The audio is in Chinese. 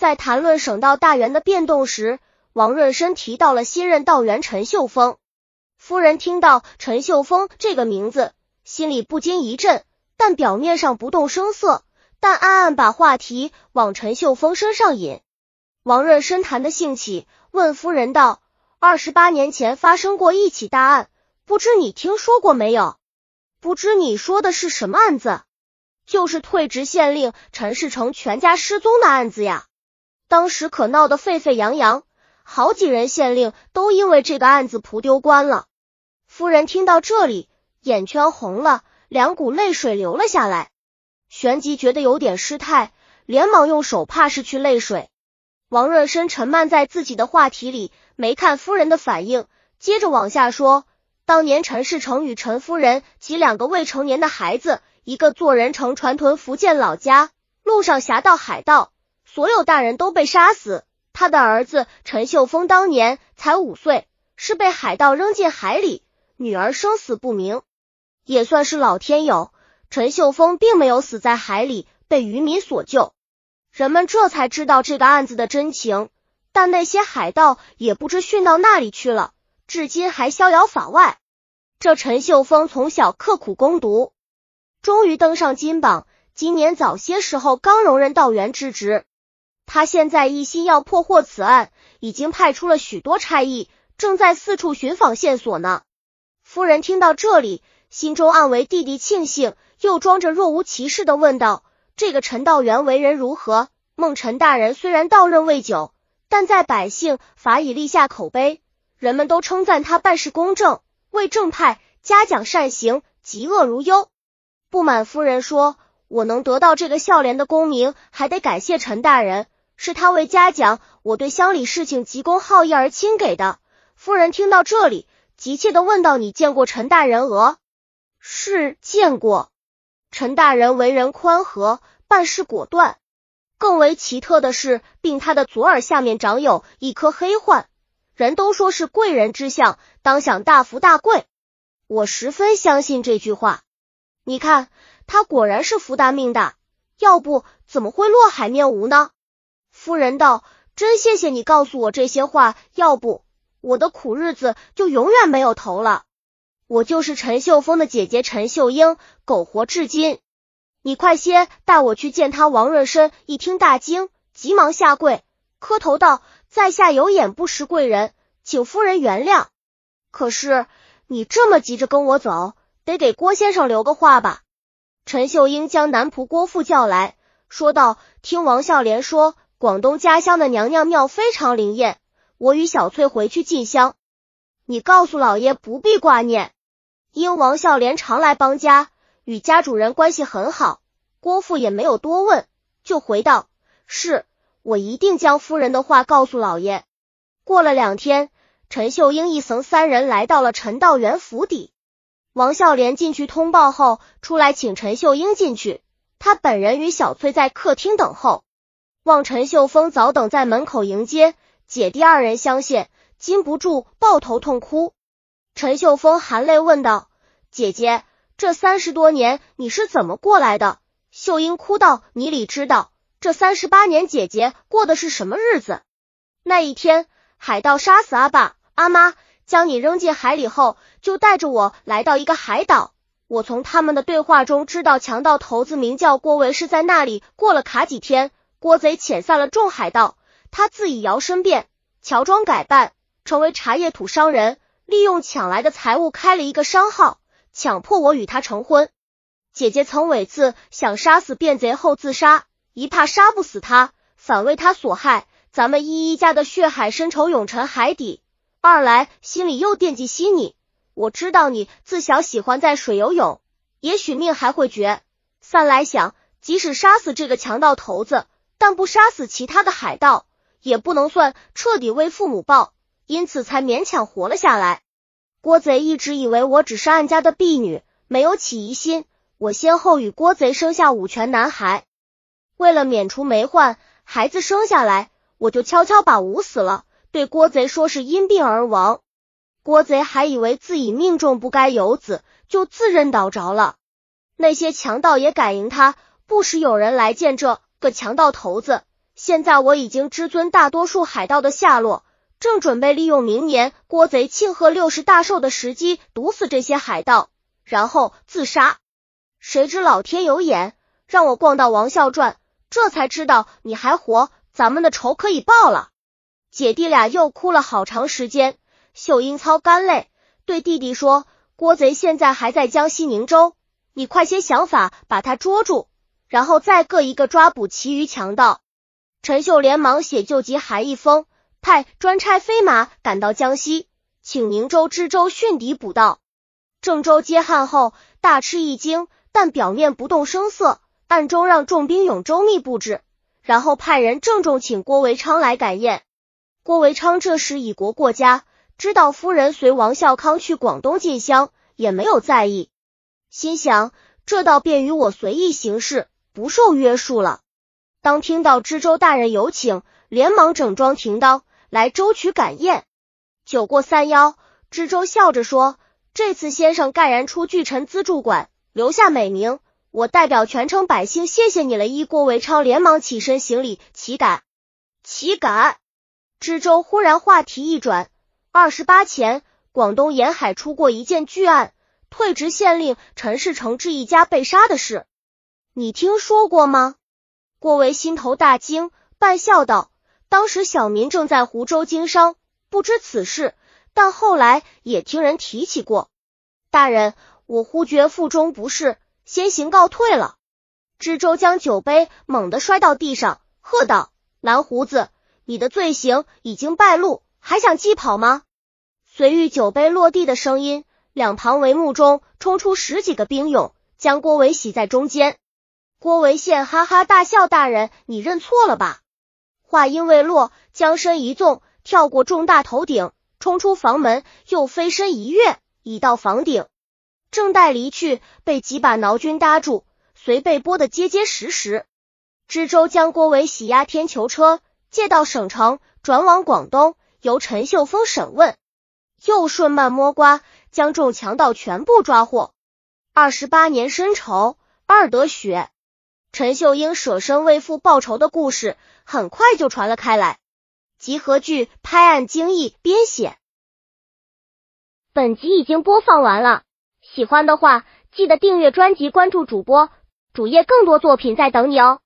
在谈论省道大员的变动时，王润生提到了新任道员陈秀峰。夫人听到陈秀峰这个名字，心里不禁一震，但表面上不动声色，但暗暗把话题往陈秀峰身上引。王润生谈的兴起，问夫人道：“二十八年前发生过一起大案，不知你听说过没有？不知你说的是什么案子？就是退职县令陈世成全家失踪的案子呀！当时可闹得沸沸扬扬，好几人县令都因为这个案子仆丢官了。”夫人听到这里，眼圈红了，两股泪水流了下来。旋即觉得有点失态，连忙用手帕拭去泪水。王润生沉漫在自己的话题里，没看夫人的反应，接着往下说：当年陈世成与陈夫人及两个未成年的孩子，一个坐人乘船屯福建老家，路上侠盗海盗，所有大人都被杀死。他的儿子陈秀峰当年才五岁，是被海盗扔进海里。女儿生死不明，也算是老天有。陈秀峰并没有死在海里，被渔民所救，人们这才知道这个案子的真情。但那些海盗也不知殉到哪里去了，至今还逍遥法外。这陈秀峰从小刻苦攻读，终于登上金榜。今年早些时候刚荣任道员之职。他现在一心要破获此案，已经派出了许多差役，正在四处寻访线索呢。夫人听到这里，心中暗为弟弟庆幸，又装着若无其事的问道：“这个陈道元为人如何？孟陈大人虽然到任未久，但在百姓法已立下口碑，人们都称赞他办事公正，为正派，嘉奖善行，嫉恶如忧。不满夫人说，我能得到这个孝廉的功名，还得感谢陈大人，是他为嘉奖我对乡里事情急公好义而亲给的。”夫人听到这里。急切的问道：“你见过陈大人额？”“是见过。”陈大人为人宽和，办事果断。更为奇特的是，病他的左耳下面长有一颗黑患，人都说是贵人之相，当享大福大贵。我十分相信这句话。你看，他果然是福大命大，要不怎么会落海面无呢？夫人道：“真谢谢你告诉我这些话，要不……”我的苦日子就永远没有头了。我就是陈秀峰的姐姐陈秀英，苟活至今。你快些带我去见他。王润生一听大惊，急忙下跪磕头道：“在下有眼不识贵人，请夫人原谅。可是你这么急着跟我走，得给郭先生留个话吧？”陈秀英将男仆郭富叫来说道：“听王孝廉说，广东家乡的娘娘庙非常灵验。”我与小翠回去进香，你告诉老爷不必挂念。因王孝廉常来帮家，与家主人关系很好。郭父也没有多问，就回道：“是我一定将夫人的话告诉老爷。”过了两天，陈秀英一行三人来到了陈道元府邸。王孝廉进去通报后，出来请陈秀英进去。他本人与小翠在客厅等候，望陈秀峰早等在门口迎接。姐弟二人相见，禁不住抱头痛哭。陈秀峰含泪问道：“姐姐，这三十多年你是怎么过来的？”秀英哭道：“你里知道，这三十八年姐姐过的是什么日子？那一天，海盗杀死阿爸阿妈，将你扔进海里后，就带着我来到一个海岛。我从他们的对话中知道，强盗头子名叫郭维，是在那里过了卡几天。郭贼遣散了众海盗。”他自以摇身变，乔装改扮，成为茶叶土商人，利用抢来的财物开了一个商号，强迫我与他成婚。姐姐曾伪自想杀死变贼后自杀，一怕杀不死他，反为他所害，咱们依依家的血海深仇永沉海底。二来心里又惦记惜你，我知道你自小喜欢在水游泳，也许命还会绝。三来想，即使杀死这个强盗头子，但不杀死其他的海盗。也不能算彻底为父母报，因此才勉强活了下来。郭贼一直以为我只是暗家的婢女，没有起疑心。我先后与郭贼生下五全男孩，为了免除霉患，孩子生下来我就悄悄把捂死了，对郭贼说是因病而亡。郭贼还以为自己命中不该有子，就自认倒着了。那些强盗也感应他，不时有人来见这个强盗头子。现在我已经知尊大多数海盗的下落，正准备利用明年郭贼庆贺六十大寿的时机毒死这些海盗，然后自杀。谁知老天有眼，让我逛到王孝传，这才知道你还活，咱们的仇可以报了。姐弟俩又哭了好长时间。秀英操干泪，对弟弟说：“郭贼现在还在江西宁州，你快些想法把他捉住，然后再各一个抓捕其余强盗。”陈秀连忙写救急函一封，派专差飞马赶到江西，请宁州知州训敌捕盗。郑州接汉后大吃一惊，但表面不动声色，暗中让重兵勇周密布置，然后派人郑重请郭维昌来赶宴。郭维昌这时已国过家。知道夫人随王孝康去广东进香，也没有在意，心想这倒便于我随意行事，不受约束了。当听到知州大人有请，连忙整装停当来州曲赶宴。酒过三邀，知州笑着说：“这次先生盖然出巨臣资助馆，留下美名，我代表全城百姓谢谢你了。”一郭维昌连忙起身行礼，岂敢岂敢！知州忽然话题一转。二十八前，广东沿海出过一件巨案，退职县令陈氏承志一家被杀的事，你听说过吗？郭维心头大惊，半笑道：“当时小民正在湖州经商，不知此事，但后来也听人提起过。大人，我忽觉腹中不适，先行告退了。”知州将酒杯猛地摔到地上，喝道：“蓝胡子，你的罪行已经败露。”还想继跑吗？随遇酒杯落地的声音，两旁帷幕中冲出十几个兵勇，将郭维洗在中间。郭维宪哈哈大笑：“大人，你认错了吧？”话音未落，将身一纵，跳过众大头顶，冲出房门，又飞身一跃，已到房顶。正待离去，被几把挠军搭住，随被拨得结结实实。知州将郭维洗押天囚车，借到省城，转往广东。由陈秀峰审问，又顺慢摸瓜，将众强盗全部抓获。二十八年深仇，二得雪。陈秀英舍身为父报仇的故事，很快就传了开来。集合剧拍案惊异编写。本集已经播放完了，喜欢的话记得订阅专辑，关注主播主页，更多作品在等你哦。